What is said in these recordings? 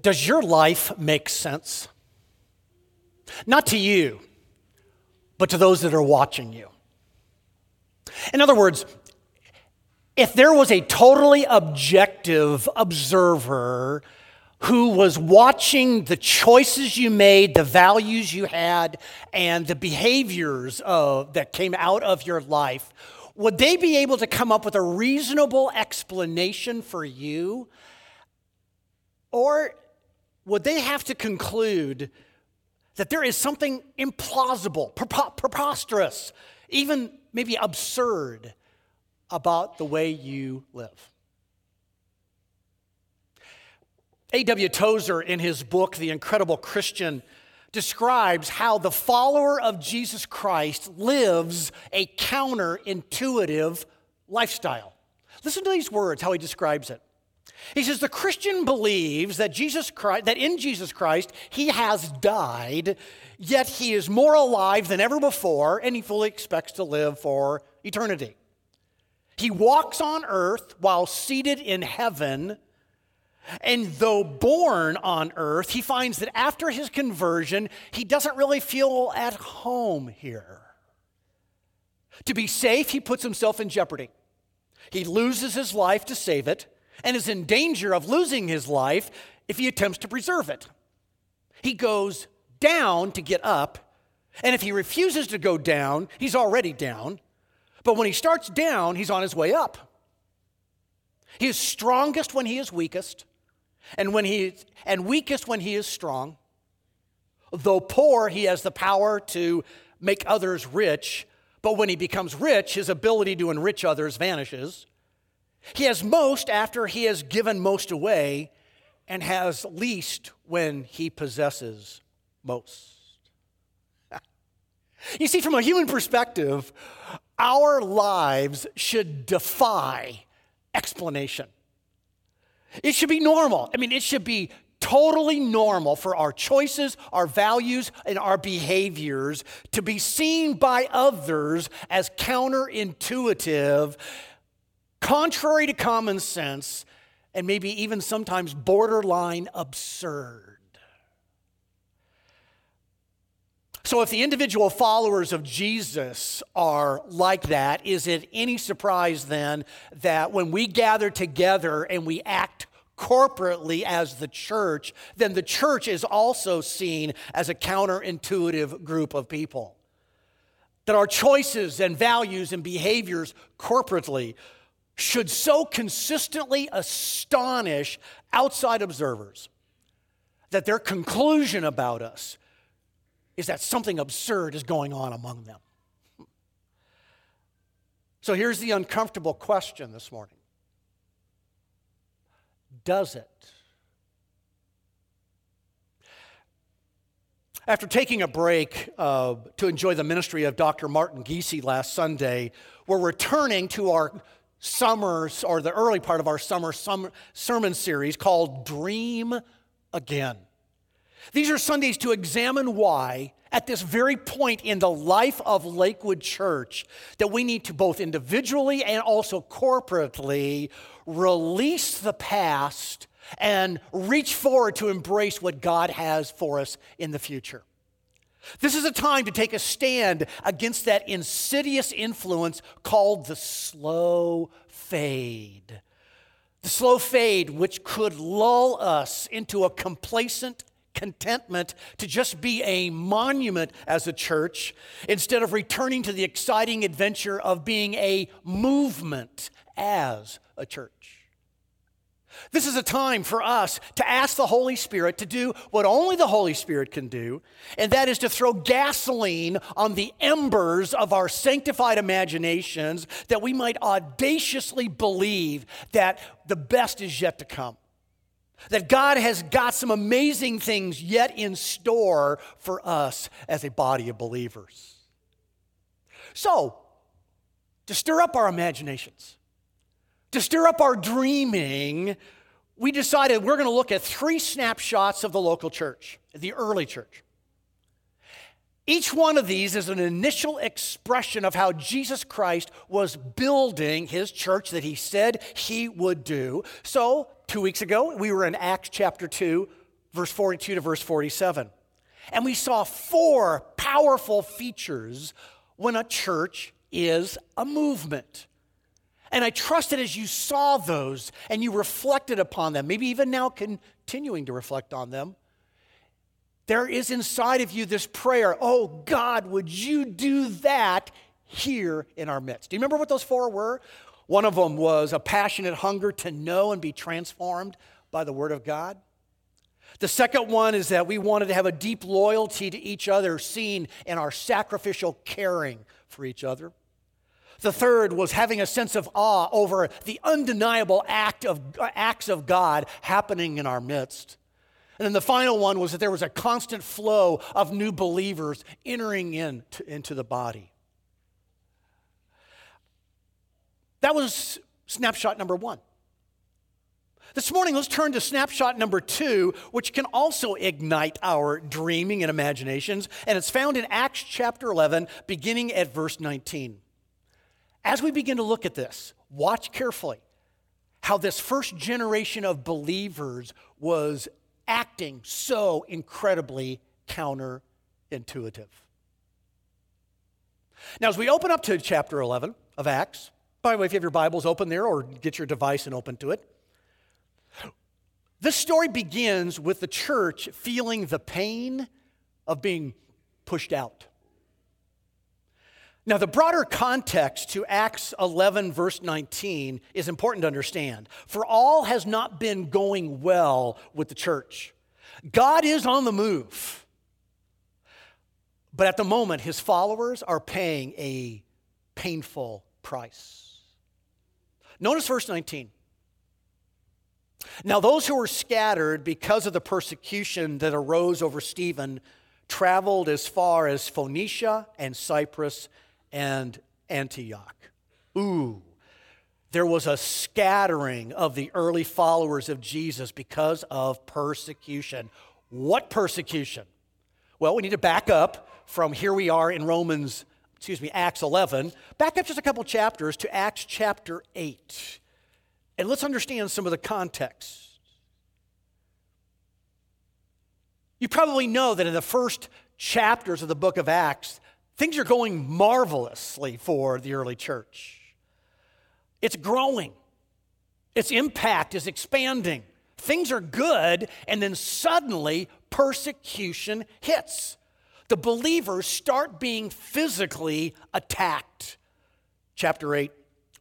Does your life make sense? Not to you, but to those that are watching you. In other words, if there was a totally objective observer who was watching the choices you made, the values you had, and the behaviors of, that came out of your life, would they be able to come up with a reasonable explanation for you? Or would they have to conclude that there is something implausible, preposterous, even maybe absurd about the way you live? A.W. Tozer, in his book, The Incredible Christian, describes how the follower of Jesus Christ lives a counterintuitive lifestyle. Listen to these words, how he describes it. He says the Christian believes that Jesus Christ that in Jesus Christ he has died, yet he is more alive than ever before and he fully expects to live for eternity. He walks on earth while seated in heaven, and though born on earth, he finds that after his conversion, he doesn't really feel at home here. To be safe, he puts himself in jeopardy. He loses his life to save it and is in danger of losing his life if he attempts to preserve it. He goes down to get up, and if he refuses to go down, he's already down. But when he starts down, he's on his way up. He is strongest when he is weakest, and when he and weakest when he is strong. Though poor, he has the power to make others rich, but when he becomes rich, his ability to enrich others vanishes. He has most after he has given most away, and has least when he possesses most. you see, from a human perspective, our lives should defy explanation. It should be normal. I mean, it should be totally normal for our choices, our values, and our behaviors to be seen by others as counterintuitive contrary to common sense, and maybe even sometimes borderline absurd. So, if the individual followers of Jesus are like that, is it any surprise then that when we gather together and we act corporately as the church, then the church is also seen as a counterintuitive group of people? That our choices and values and behaviors corporately should so consistently astonish outside observers that their conclusion about us is that something absurd is going on among them. So here's the uncomfortable question this morning Does it? After taking a break uh, to enjoy the ministry of Dr. Martin Giese last Sunday, we're returning to our summer, or the early part of our summer, summer sermon series called Dream Again. These are Sundays to examine why, at this very point in the life of Lakewood Church, that we need to both individually and also corporately release the past and reach forward to embrace what God has for us in the future. This is a time to take a stand against that insidious influence called the slow fade. The slow fade, which could lull us into a complacent contentment to just be a monument as a church instead of returning to the exciting adventure of being a movement as a church. This is a time for us to ask the Holy Spirit to do what only the Holy Spirit can do, and that is to throw gasoline on the embers of our sanctified imaginations that we might audaciously believe that the best is yet to come. That God has got some amazing things yet in store for us as a body of believers. So, to stir up our imaginations, to stir up our dreaming, we decided we're going to look at three snapshots of the local church, the early church. Each one of these is an initial expression of how Jesus Christ was building his church that he said he would do. So, two weeks ago, we were in Acts chapter 2, verse 42 to verse 47. And we saw four powerful features when a church is a movement. And I trust that as you saw those and you reflected upon them, maybe even now continuing to reflect on them, there is inside of you this prayer Oh, God, would you do that here in our midst? Do you remember what those four were? One of them was a passionate hunger to know and be transformed by the Word of God. The second one is that we wanted to have a deep loyalty to each other, seen in our sacrificial caring for each other. The third was having a sense of awe over the undeniable act of, uh, acts of God happening in our midst. And then the final one was that there was a constant flow of new believers entering in to, into the body. That was snapshot number one. This morning, let's turn to snapshot number two, which can also ignite our dreaming and imaginations. And it's found in Acts chapter 11, beginning at verse 19. As we begin to look at this, watch carefully how this first generation of believers was acting so incredibly counterintuitive. Now, as we open up to chapter 11 of Acts, by the way, if you have your Bibles open there or get your device and open to it, this story begins with the church feeling the pain of being pushed out. Now, the broader context to Acts 11, verse 19, is important to understand. For all has not been going well with the church. God is on the move. But at the moment, his followers are paying a painful price. Notice verse 19. Now, those who were scattered because of the persecution that arose over Stephen traveled as far as Phoenicia and Cyprus and Antioch. Ooh, there was a scattering of the early followers of Jesus because of persecution. What persecution? Well, we need to back up from here we are in Romans, excuse me, Acts 11, back up just a couple chapters to Acts chapter 8. And let's understand some of the context. You probably know that in the first chapters of the book of Acts, Things are going marvelously for the early church. It's growing, its impact is expanding. Things are good, and then suddenly persecution hits. The believers start being physically attacked. Chapter 8,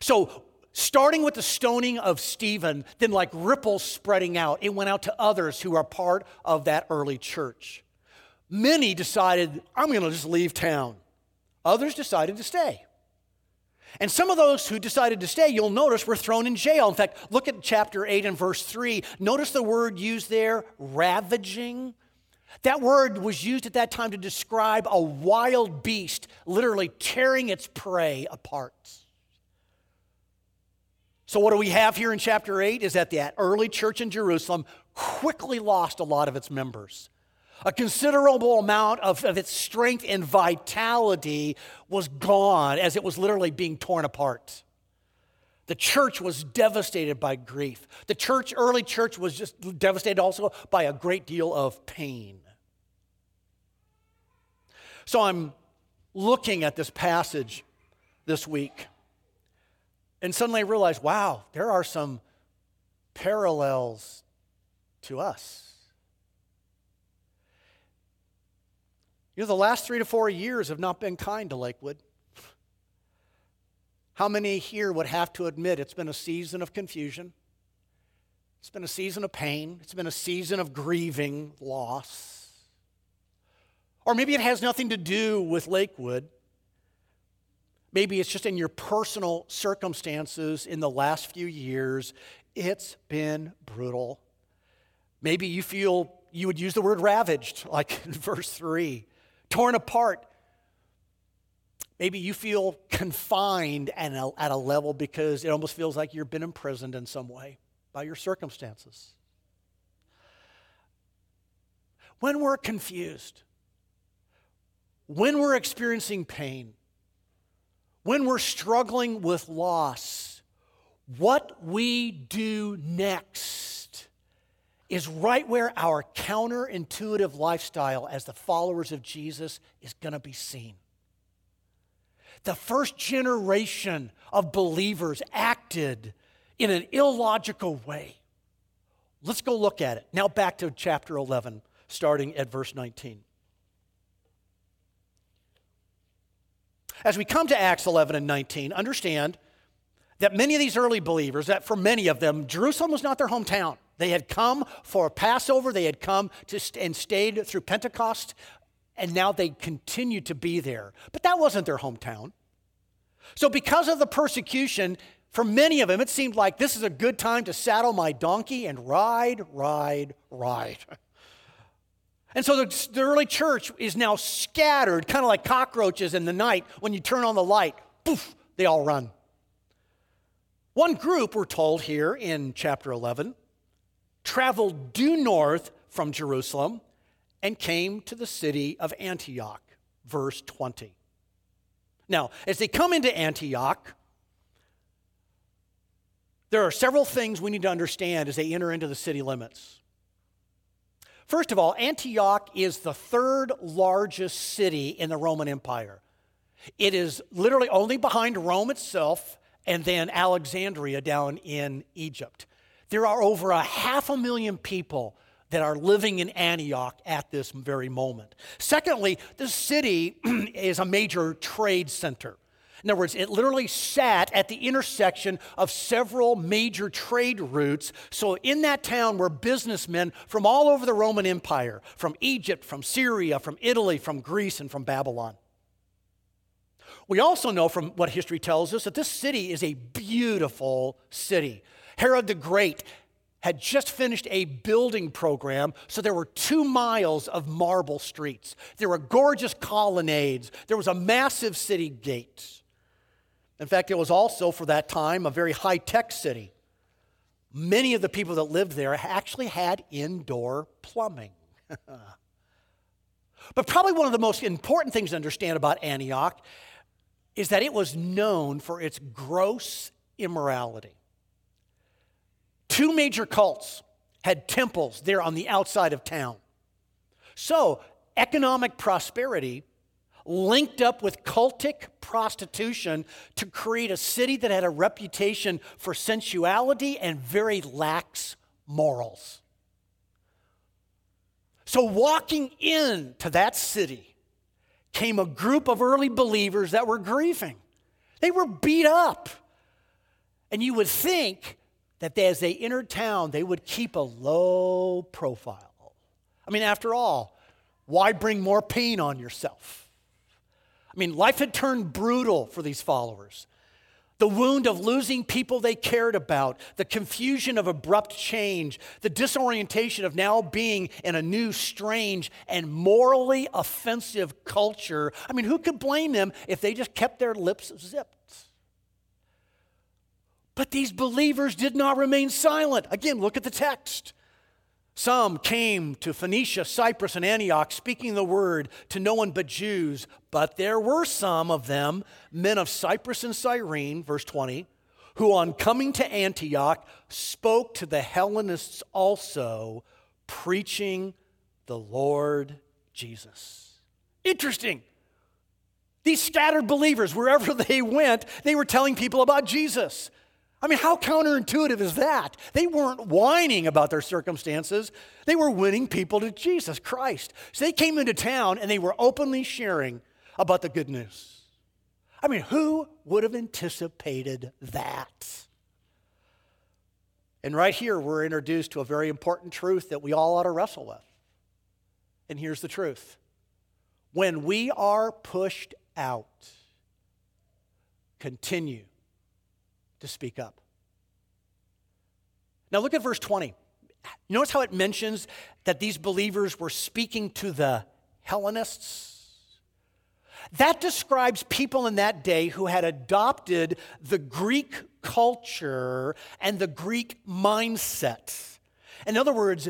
So, starting with the stoning of Stephen, then like ripples spreading out, it went out to others who are part of that early church. Many decided, I'm going to just leave town. Others decided to stay. And some of those who decided to stay, you'll notice, were thrown in jail. In fact, look at chapter 8 and verse 3. Notice the word used there, ravaging. That word was used at that time to describe a wild beast literally tearing its prey apart. So, what do we have here in chapter 8 is that the early church in Jerusalem quickly lost a lot of its members. A considerable amount of, of its strength and vitality was gone as it was literally being torn apart. The church was devastated by grief. The church, early church, was just devastated also by a great deal of pain. So I'm looking at this passage this week and suddenly I realized, wow, there are some parallels to us. You know, the last three to four years have not been kind to Lakewood. How many here would have to admit it's been a season of confusion? It's been a season of pain. It's been a season of grieving loss. Or maybe it has nothing to do with Lakewood. Maybe it's just in your personal circumstances in the last few years. It's been brutal. Maybe you feel you would use the word ravaged, like in verse 3, torn apart. Maybe you feel confined at a, at a level because it almost feels like you've been imprisoned in some way by your circumstances. When we're confused, when we're experiencing pain, when we're struggling with loss, what we do next is right where our counterintuitive lifestyle as the followers of Jesus is going to be seen. The first generation of believers acted in an illogical way. Let's go look at it. Now, back to chapter 11, starting at verse 19. As we come to Acts 11 and 19, understand that many of these early believers, that for many of them, Jerusalem was not their hometown. They had come for Passover, they had come to st- and stayed through Pentecost, and now they continue to be there. But that wasn't their hometown. So, because of the persecution, for many of them, it seemed like this is a good time to saddle my donkey and ride, ride, ride. And so the, the early church is now scattered, kind of like cockroaches in the night when you turn on the light. Poof, they all run. One group, we're told here in chapter 11, traveled due north from Jerusalem and came to the city of Antioch, verse 20. Now, as they come into Antioch, there are several things we need to understand as they enter into the city limits. First of all, Antioch is the third largest city in the Roman Empire. It is literally only behind Rome itself and then Alexandria down in Egypt. There are over a half a million people that are living in Antioch at this very moment. Secondly, the city is a major trade center. In other words, it literally sat at the intersection of several major trade routes. So, in that town were businessmen from all over the Roman Empire from Egypt, from Syria, from Italy, from Greece, and from Babylon. We also know from what history tells us that this city is a beautiful city. Herod the Great had just finished a building program, so there were two miles of marble streets. There were gorgeous colonnades. There was a massive city gate. In fact, it was also, for that time, a very high tech city. Many of the people that lived there actually had indoor plumbing. but probably one of the most important things to understand about Antioch is that it was known for its gross immorality. Two major cults had temples there on the outside of town. So, economic prosperity linked up with cultic prostitution to create a city that had a reputation for sensuality and very lax morals. So, walking into that city came a group of early believers that were grieving. They were beat up. And you would think that as they entered town, they would keep a low profile. I mean, after all, why bring more pain on yourself? I mean, life had turned brutal for these followers. The wound of losing people they cared about, the confusion of abrupt change, the disorientation of now being in a new, strange, and morally offensive culture. I mean, who could blame them if they just kept their lips zipped? But these believers did not remain silent. Again, look at the text. Some came to Phoenicia, Cyprus, and Antioch, speaking the word to no one but Jews. But there were some of them, men of Cyprus and Cyrene, verse 20, who on coming to Antioch spoke to the Hellenists also, preaching the Lord Jesus. Interesting. These scattered believers, wherever they went, they were telling people about Jesus. I mean, how counterintuitive is that? They weren't whining about their circumstances, they were winning people to Jesus Christ. So they came into town and they were openly sharing about the good news. I mean, who would have anticipated that? And right here, we're introduced to a very important truth that we all ought to wrestle with. And here's the truth when we are pushed out, continue to speak up. Now look at verse 20. notice how it mentions that these believers were speaking to the Hellenists? That describes people in that day who had adopted the Greek culture and the Greek mindset. In other words,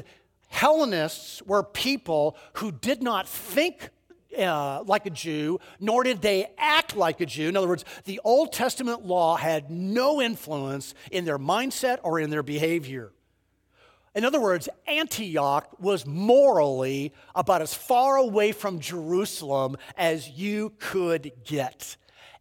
Hellenists were people who did not think uh, like a Jew, nor did they act like a Jew. In other words, the Old Testament law had no influence in their mindset or in their behavior. In other words, Antioch was morally about as far away from Jerusalem as you could get.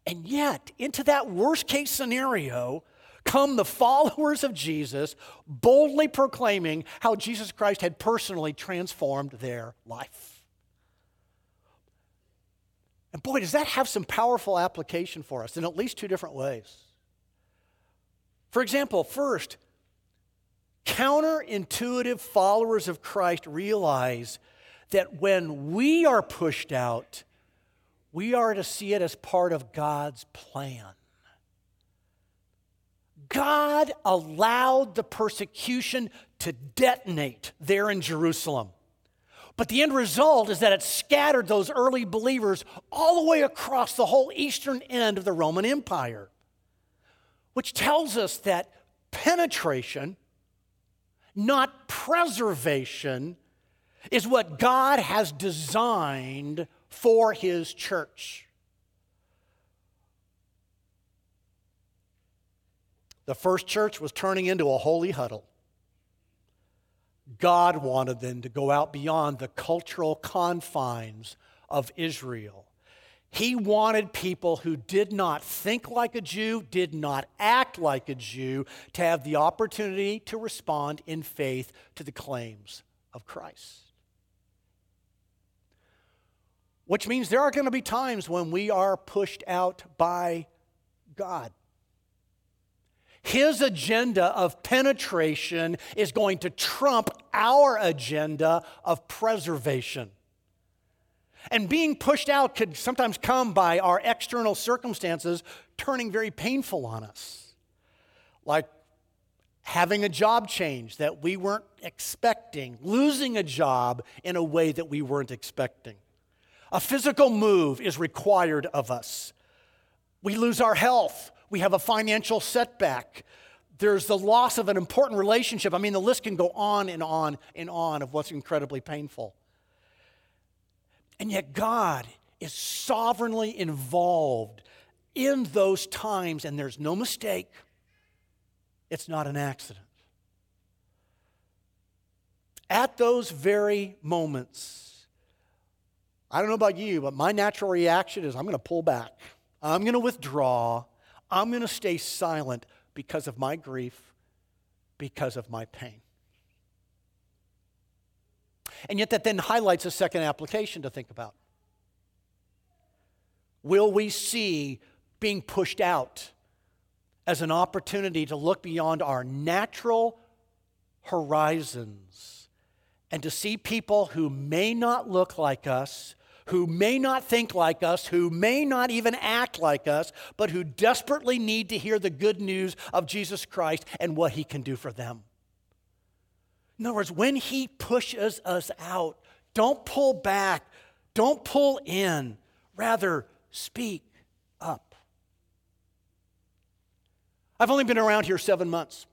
And yet, into that worst case scenario, come the followers of Jesus, boldly proclaiming how Jesus Christ had personally transformed their life. And boy, does that have some powerful application for us in at least two different ways. For example, first, counterintuitive followers of Christ realize that when we are pushed out, we are to see it as part of God's plan. God allowed the persecution to detonate there in Jerusalem. But the end result is that it scattered those early believers all the way across the whole eastern end of the Roman Empire, which tells us that penetration not preservation, is what God has designed for His church. The first church was turning into a holy huddle. God wanted them to go out beyond the cultural confines of Israel he wanted people who did not think like a Jew, did not act like a Jew, to have the opportunity to respond in faith to the claims of Christ. Which means there are going to be times when we are pushed out by God. His agenda of penetration is going to trump our agenda of preservation. And being pushed out could sometimes come by our external circumstances turning very painful on us. Like having a job change that we weren't expecting, losing a job in a way that we weren't expecting. A physical move is required of us. We lose our health, we have a financial setback. There's the loss of an important relationship. I mean, the list can go on and on and on of what's incredibly painful. And yet, God is sovereignly involved in those times, and there's no mistake. It's not an accident. At those very moments, I don't know about you, but my natural reaction is I'm going to pull back. I'm going to withdraw. I'm going to stay silent because of my grief, because of my pain. And yet, that then highlights a second application to think about. Will we see being pushed out as an opportunity to look beyond our natural horizons and to see people who may not look like us, who may not think like us, who may not even act like us, but who desperately need to hear the good news of Jesus Christ and what he can do for them? In other words, when He pushes us out, don't pull back, don't pull in, rather, speak up. I've only been around here seven months.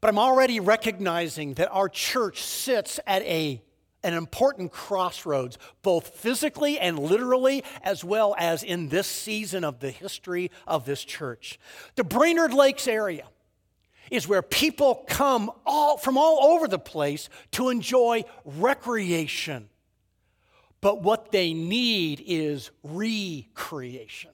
But I'm already recognizing that our church sits at a, an important crossroads, both physically and literally, as well as in this season of the history of this church. The Brainerd Lakes area is where people come all, from all over the place to enjoy recreation. But what they need is recreation.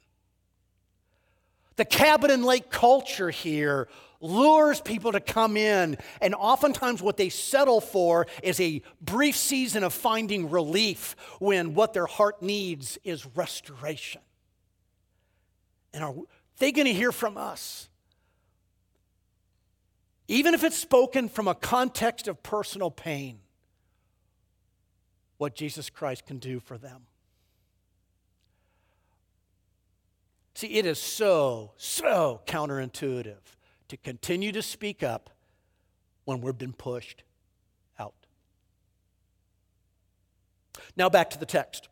The cabin and lake culture here lures people to come in, and oftentimes what they settle for is a brief season of finding relief when what their heart needs is restoration. And are they going to hear from us? even if it's spoken from a context of personal pain, what Jesus Christ can do for them. See, it is so, so counterintuitive to continue to speak up when we've been pushed out. Now, back to the text.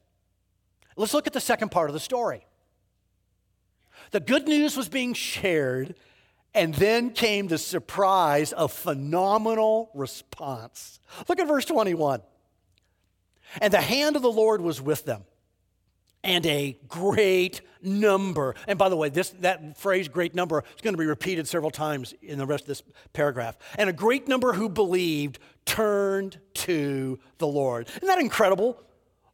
Let's look at the second part of the story. The good news was being shared, and then came the surprise of phenomenal response. Look at verse 21. And the hand of the Lord was with them, and a great number. And by the way, this, that phrase, great number, is going to be repeated several times in the rest of this paragraph. And a great number who believed turned to the Lord. Isn't that incredible?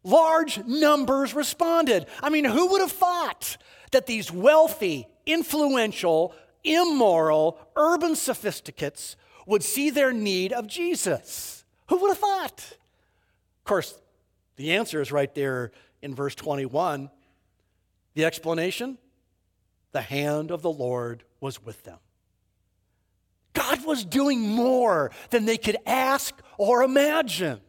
Large numbers responded. I mean, who would have thought that these wealthy, influential, immoral, urban sophisticates would see their need of Jesus? Who would have thought? Of course, the answer is right there in verse 21. The explanation? The hand of the Lord was with them. God was doing more than they could ask or imagine.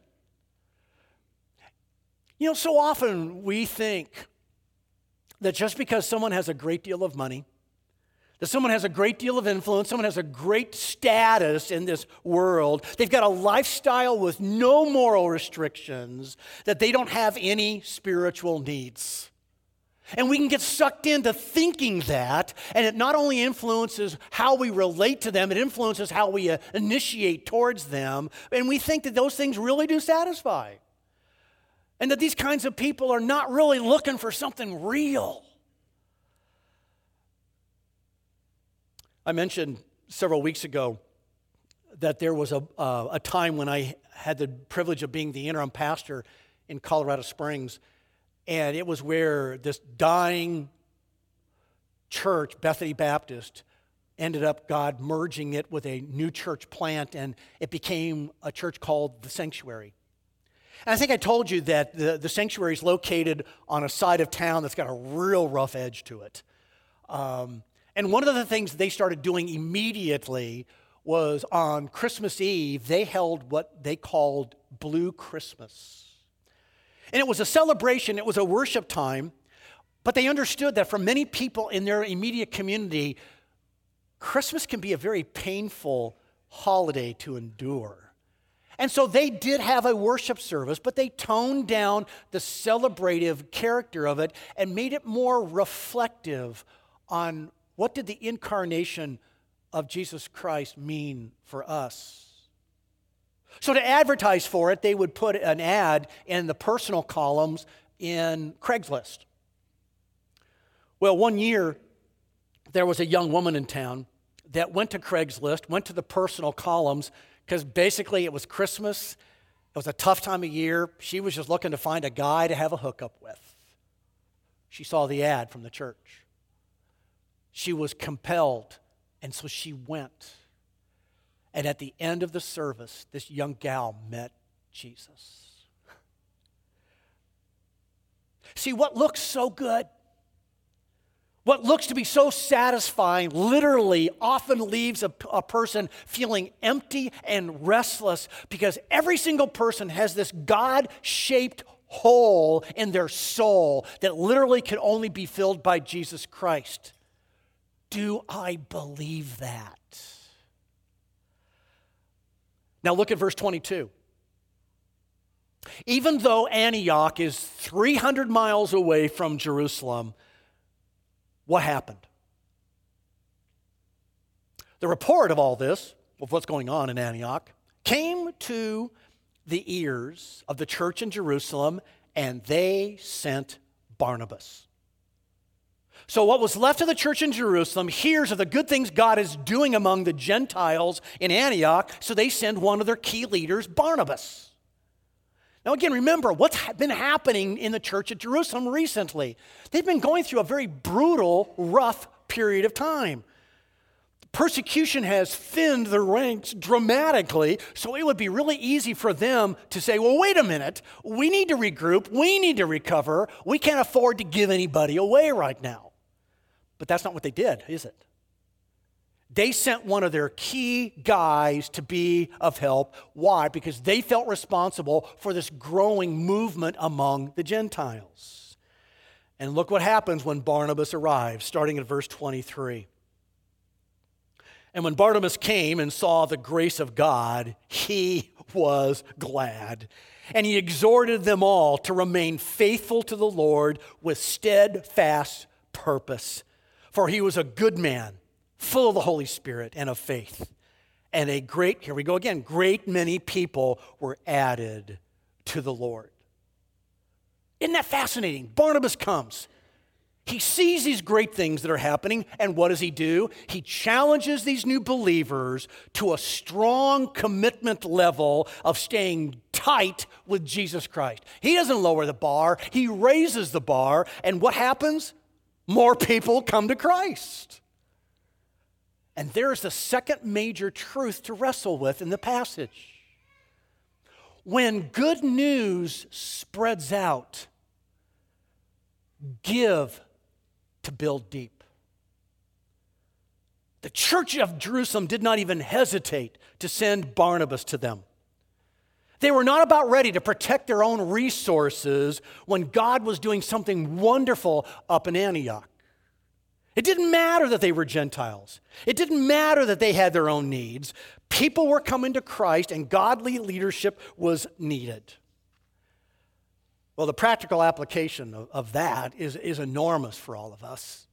You know, so often we think that just because someone has a great deal of money, that someone has a great deal of influence, someone has a great status in this world, they've got a lifestyle with no moral restrictions, that they don't have any spiritual needs. And we can get sucked into thinking that, and it not only influences how we relate to them, it influences how we uh, initiate towards them, and we think that those things really do satisfy. And that these kinds of people are not really looking for something real. I mentioned several weeks ago that there was a, uh, a time when I had the privilege of being the interim pastor in Colorado Springs, and it was where this dying church, Bethany Baptist, ended up God merging it with a new church plant, and it became a church called the Sanctuary. And I think I told you that the, the sanctuary is located on a side of town that's got a real rough edge to it. Um, and one of the things they started doing immediately was on Christmas Eve, they held what they called Blue Christmas. And it was a celebration, it was a worship time, but they understood that for many people in their immediate community, Christmas can be a very painful holiday to endure. And so they did have a worship service, but they toned down the celebrative character of it and made it more reflective on what did the incarnation of Jesus Christ mean for us. So to advertise for it, they would put an ad in the personal columns in Craigslist. Well, one year there was a young woman in town that went to Craigslist, went to the personal columns, because basically it was Christmas. It was a tough time of year. She was just looking to find a guy to have a hookup with. She saw the ad from the church. She was compelled, and so she went. And at the end of the service, this young gal met Jesus. See, what looks so good what looks to be so satisfying literally often leaves a, a, person feeling empty and restless because every single person has this God shaped hole in their soul that literally can only be filled by Jesus Christ. Do I believe that? Now look at verse 22. Even though Antioch is 300 miles away from Jerusalem, what happened? The report of all this, of what's going on in Antioch, came to the ears of the church in Jerusalem, and they sent Barnabas. So, what was left of the church in Jerusalem hears of the good things God is doing among the Gentiles in Antioch, so they send one of their key leaders, Barnabas. Now, again, remember what's been happening in the church at Jerusalem recently. They've been going through a very brutal, rough period of time. Persecution has thinned the ranks dramatically, so it would be really easy for them to say, well, wait a minute, we need to regroup, we need to recover, we can't afford to give anybody away right now. But that's not what they did, is it? They sent one of their key guys to be of help. Why? Because they felt responsible for this growing movement among the Gentiles. And look what happens when Barnabas arrives, starting at verse 23. And when Barnabas came and saw the grace of God, he was glad. And he exhorted them all to remain faithful to the Lord with steadfast purpose. For he was a good man, full of the Holy Spirit and of faith. And a great, here we go again, great many people were added to the Lord. Isn't that fascinating? Barnabas comes. He sees these great things that are happening, and what does he do? He challenges these new believers to a strong commitment level of staying tight with Jesus Christ. He doesn't lower the bar, he raises the bar, and what happens? More people come to Christ. And there's the second major truth to wrestle with in the passage. When good news spreads out, give to build deep. The church of Jerusalem did not even hesitate to send Barnabas to them. They were not about ready to protect their own resources when God was doing something wonderful up in Antioch. It didn't matter that they were Gentiles. It didn't matter that they had their own needs. People were coming to Christ and godly leadership was needed. Well, the practical application of, of that is, is enormous for all of us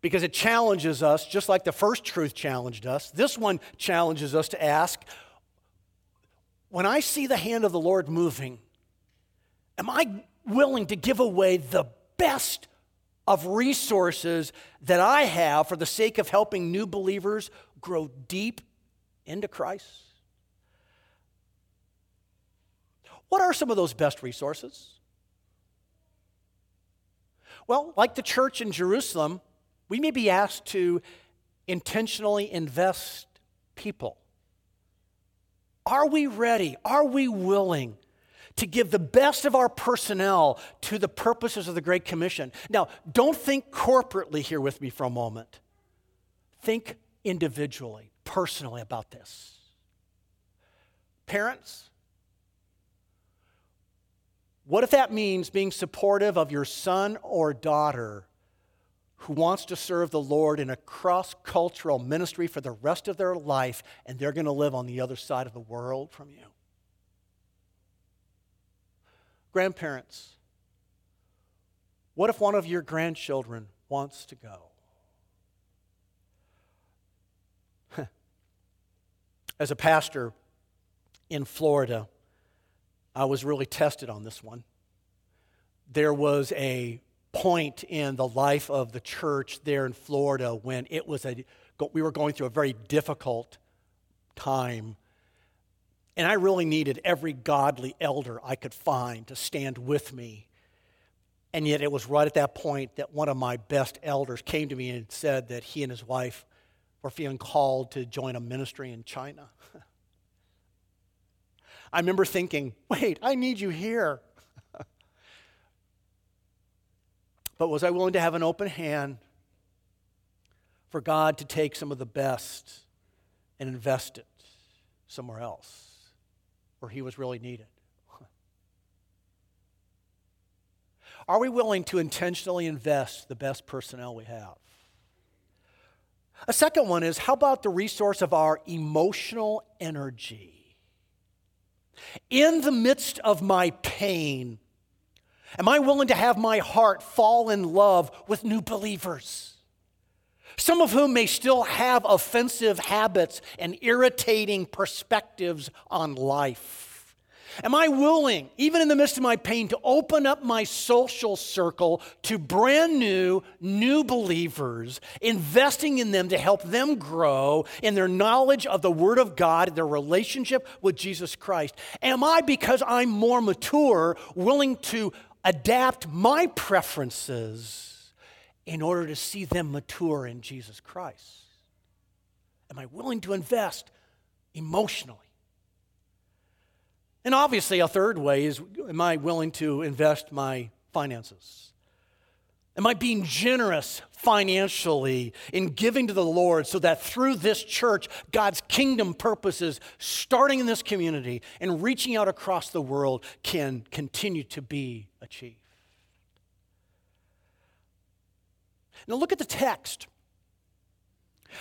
because it challenges us, just like the first truth challenged us. This one challenges us to ask when I see the hand of the Lord moving, am I willing to give away the best of resources that I have for the sake of helping new believers grow deep into Christ? What are some of those best resources? Well, like the church in Jerusalem, we may be asked to intentionally invest people. Are we ready? Are we willing to give the best of our personnel to the purposes of the Great Commission? Now, don't think corporately here with me for a moment. Think individually, personally about this. Parents, what if that means being supportive of your son or daughter who wants to serve the Lord in a cross cultural ministry for the rest of their life and they're going to live on the other side of the world from you? Grandparents, what if one of your grandchildren wants to go? As a pastor in Florida, I was really tested on this one. There was a point in the life of the church there in Florida when it was a we were going through a very difficult time. And I really needed every godly elder I could find to stand with me. And yet it was right at that point that one of my best elders came to me and said that he and his wife were feeling called to join a ministry in China. I remember thinking, wait, I need you here. But was I willing to have an open hand for God to take some of the best and invest it somewhere else where He was really needed? Are we willing to intentionally invest the best personnel we have? A second one is how about the resource of our emotional energy? In the midst of my pain, am I willing to have my heart fall in love with new believers? Some of whom may still have offensive habits and irritating perspectives on life. Am I willing, even in the midst of my pain, to open up my social circle to brand new, new believers, investing in them to help them grow in their knowledge of the Word of God, their relationship with Jesus Christ? Am I, because I'm more mature, willing to adapt my preferences in order to see them mature in Jesus Christ? Am I willing to invest emotionally? And obviously, a third way is am I willing to invest my finances? Am I being generous financially in giving to the Lord so that through this church, God's kingdom purposes, starting in this community and reaching out across the world, can continue to be achieved? Now, look at the text.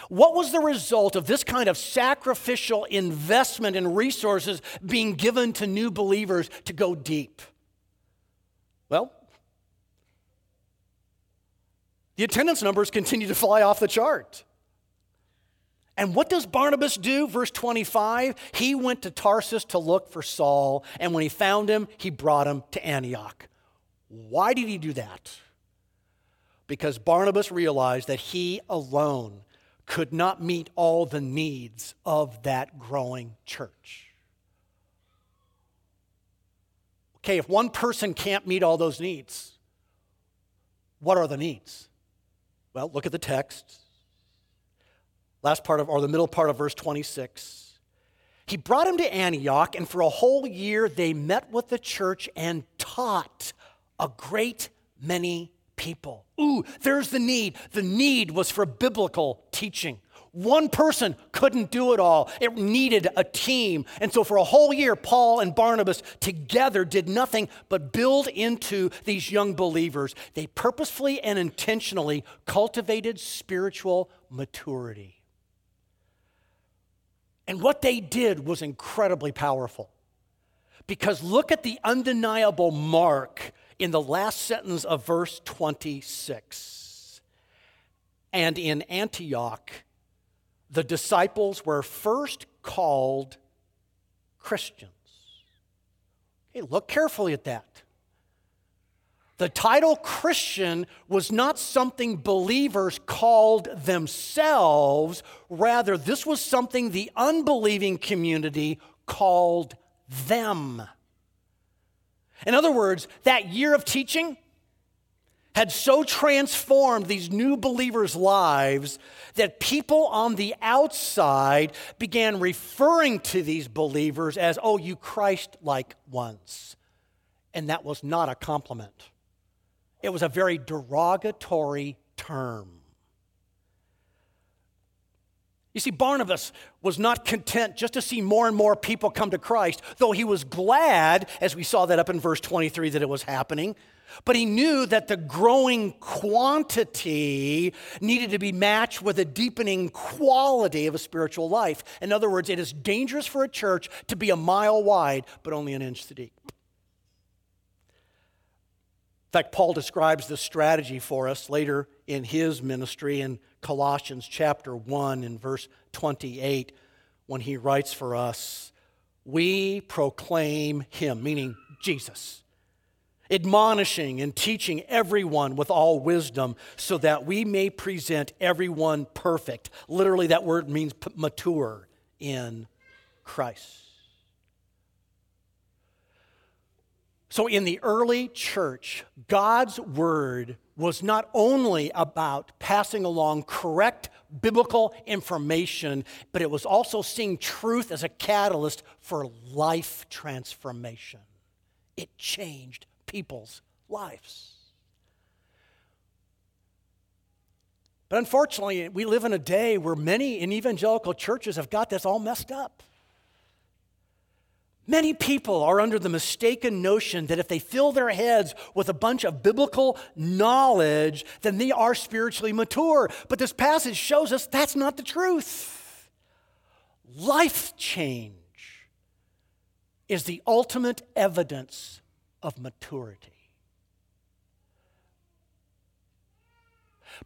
What was the result of this kind of sacrificial investment in resources being given to new believers to go deep? Well, the attendance numbers continue to fly off the chart. And what does Barnabas do? Verse 25 He went to Tarsus to look for Saul, and when he found him, he brought him to Antioch. Why did he do that? Because Barnabas realized that he alone could not meet all the needs of that growing church. Okay, if one person can't meet all those needs, what are the needs? Well, look at the text. Last part of, or the middle part of verse 26. He brought him to Antioch, and for a whole year they met with the church and taught a great many people. Ooh, there's the need. The need was for biblical teaching. One person couldn't do it all. It needed a team. And so, for a whole year, Paul and Barnabas together did nothing but build into these young believers. They purposefully and intentionally cultivated spiritual maturity. And what they did was incredibly powerful. Because look at the undeniable mark in the last sentence of verse 26. And in Antioch, the disciples were first called Christians. Okay, look carefully at that. The title Christian was not something believers called themselves. Rather, this was something the unbelieving community called them. In other words, that year of teaching had so transformed these new believers' lives that people on the outside began referring to these believers as, oh, you Christ like ones. And that was not a compliment. It was a very derogatory term. You see, Barnabas was not content just to see more and more people come to Christ, though he was glad, as we saw that up in verse 23, that it was happening. But he knew that the growing quantity needed to be matched with a deepening quality of a spiritual life. In other words, it is dangerous for a church to be a mile wide, but only an inch deep. In fact, Paul describes this strategy for us later in his ministry in Colossians chapter 1 and verse 28 when he writes for us, We proclaim him, meaning Jesus, admonishing and teaching everyone with all wisdom so that we may present everyone perfect. Literally, that word means mature in Christ. So, in the early church, God's word was not only about passing along correct biblical information, but it was also seeing truth as a catalyst for life transformation. It changed people's lives. But unfortunately, we live in a day where many in evangelical churches have got this all messed up. Many people are under the mistaken notion that if they fill their heads with a bunch of biblical knowledge, then they are spiritually mature. But this passage shows us that's not the truth. Life change is the ultimate evidence of maturity.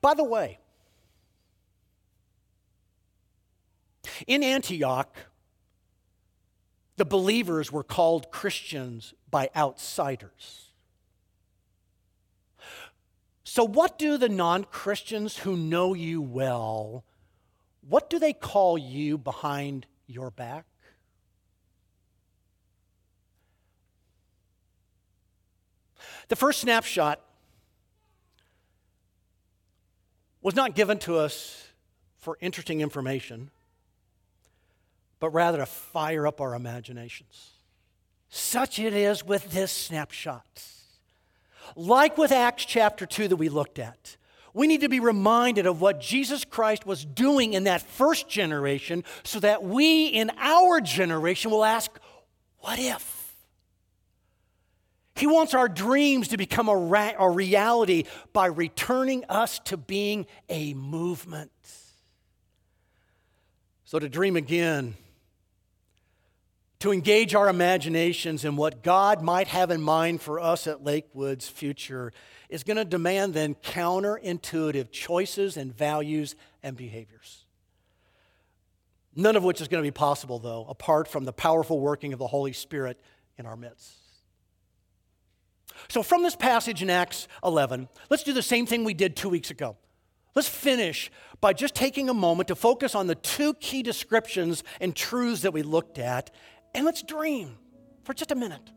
By the way, in Antioch, the believers were called Christians by outsiders. So, what do the non Christians who know you well, what do they call you behind your back? The first snapshot was not given to us for interesting information but rather to fire up our imaginations. Such it is with this snapshot. Like with Acts chapter 2 that we looked at, we need to be reminded of what Jesus Christ was doing in that first generation so that we in our generation will ask, What if? He wants our dreams to become a, ra- a reality by returning us to being a movement. So, to dream again, to engage our imaginations in what God might have in mind for us at Lakewood's future, is going to demand then counterintuitive choices and values and behaviors. None of which is going to be possible, though, apart from the powerful working of the Holy Spirit in our midst. So, from this passage in Acts 11, let's do the same thing we did two weeks ago. Let's finish by just taking a moment to focus on the two key descriptions and truths that we looked at, and let's dream for just a minute.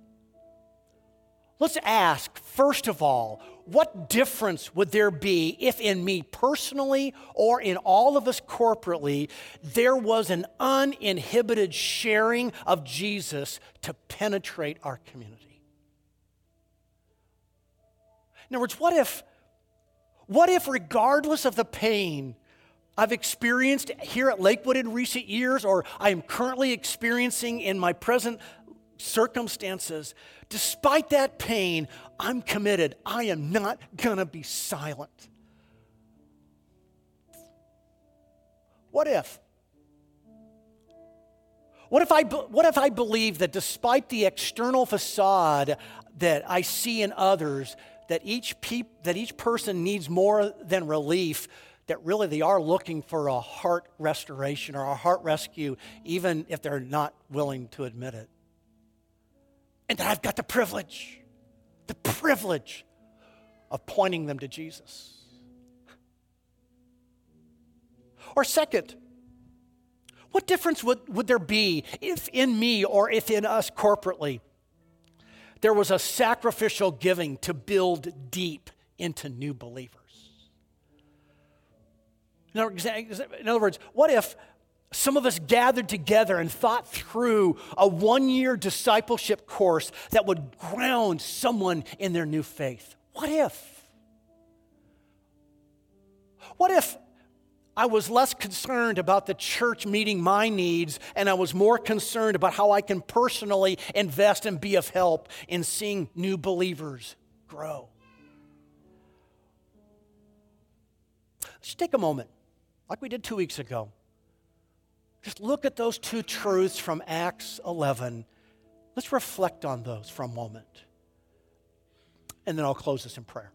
Let's ask, first of all, what difference would there be if in me personally or in all of us corporately there was an uninhibited sharing of Jesus to penetrate our community? In other words, what if, what if regardless of the pain I've experienced here at Lakewood in recent years or I am currently experiencing in my present circumstances, despite that pain, I'm committed. I am not going to be silent. What if? What if, I, what if I believe that despite the external facade that I see in others, that each, peop, that each person needs more than relief, that really they are looking for a heart restoration or a heart rescue, even if they're not willing to admit it? and that I've got the privilege, the privilege of pointing them to Jesus. Or, second, what difference would, would there be if in me or if in us corporately there was a sacrificial giving to build deep into new believers? In other words, what if some of us gathered together and thought through a one year discipleship course that would ground someone in their new faith. What if? What if I was less concerned about the church meeting my needs and I was more concerned about how I can personally invest and be of help in seeing new believers grow? Let's take a moment, like we did two weeks ago. Just look at those two truths from Acts 11. Let's reflect on those for a moment. And then I'll close this in prayer.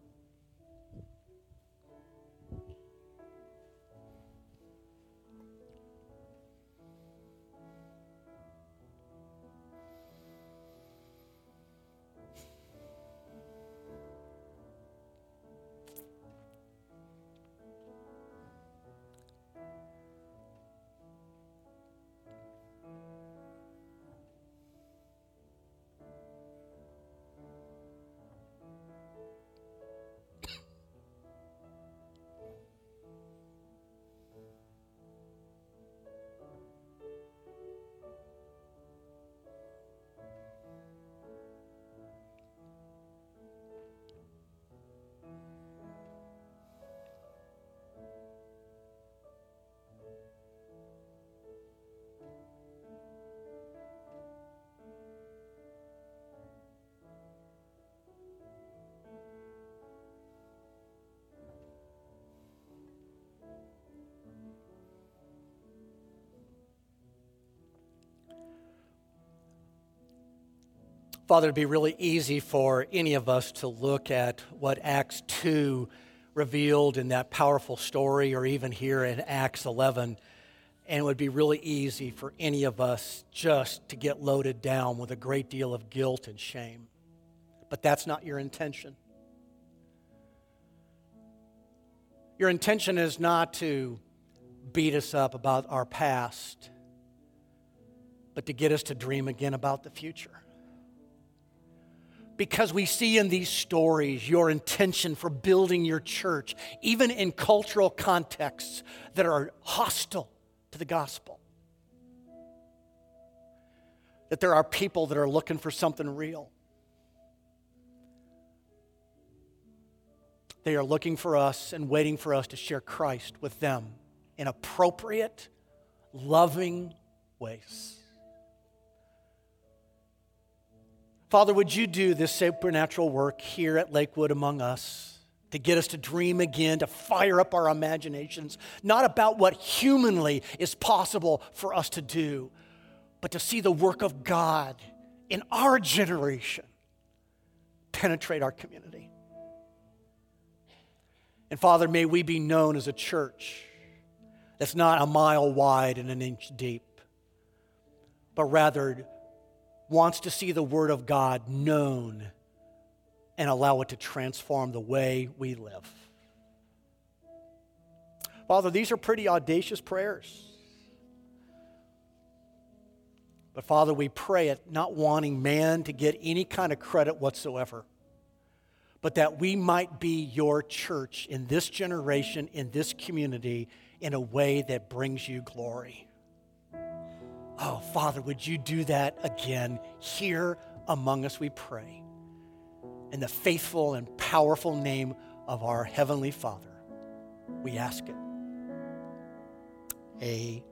Father, it'd be really easy for any of us to look at what Acts 2 revealed in that powerful story, or even here in Acts 11, and it would be really easy for any of us just to get loaded down with a great deal of guilt and shame. But that's not your intention. Your intention is not to beat us up about our past, but to get us to dream again about the future because we see in these stories your intention for building your church, even in cultural contexts that are hostile to the gospel. That there are people that are looking for something real. They are looking for us and waiting for us to share Christ with them in appropriate, loving ways. Father, would you do this supernatural work here at Lakewood among us? to get us to dream again, to fire up our imaginations, not about what humanly is possible for us to do, but to see the work of God in our generation penetrate our community. And Father, may we be known as a church that's not a mile wide and an inch deep, but rather wants to see the Word of God known and allow it to transform the way we live. Father, these are pretty audacious prayers. But Father, we pray it not wanting man to get any kind of credit whatsoever, but that we might be your church in this generation, in this community, in a way that brings you glory. Oh, Father, would you do that again here among us, we pray. In the faithful and powerful name of our Heavenly Father, we ask it. Amen.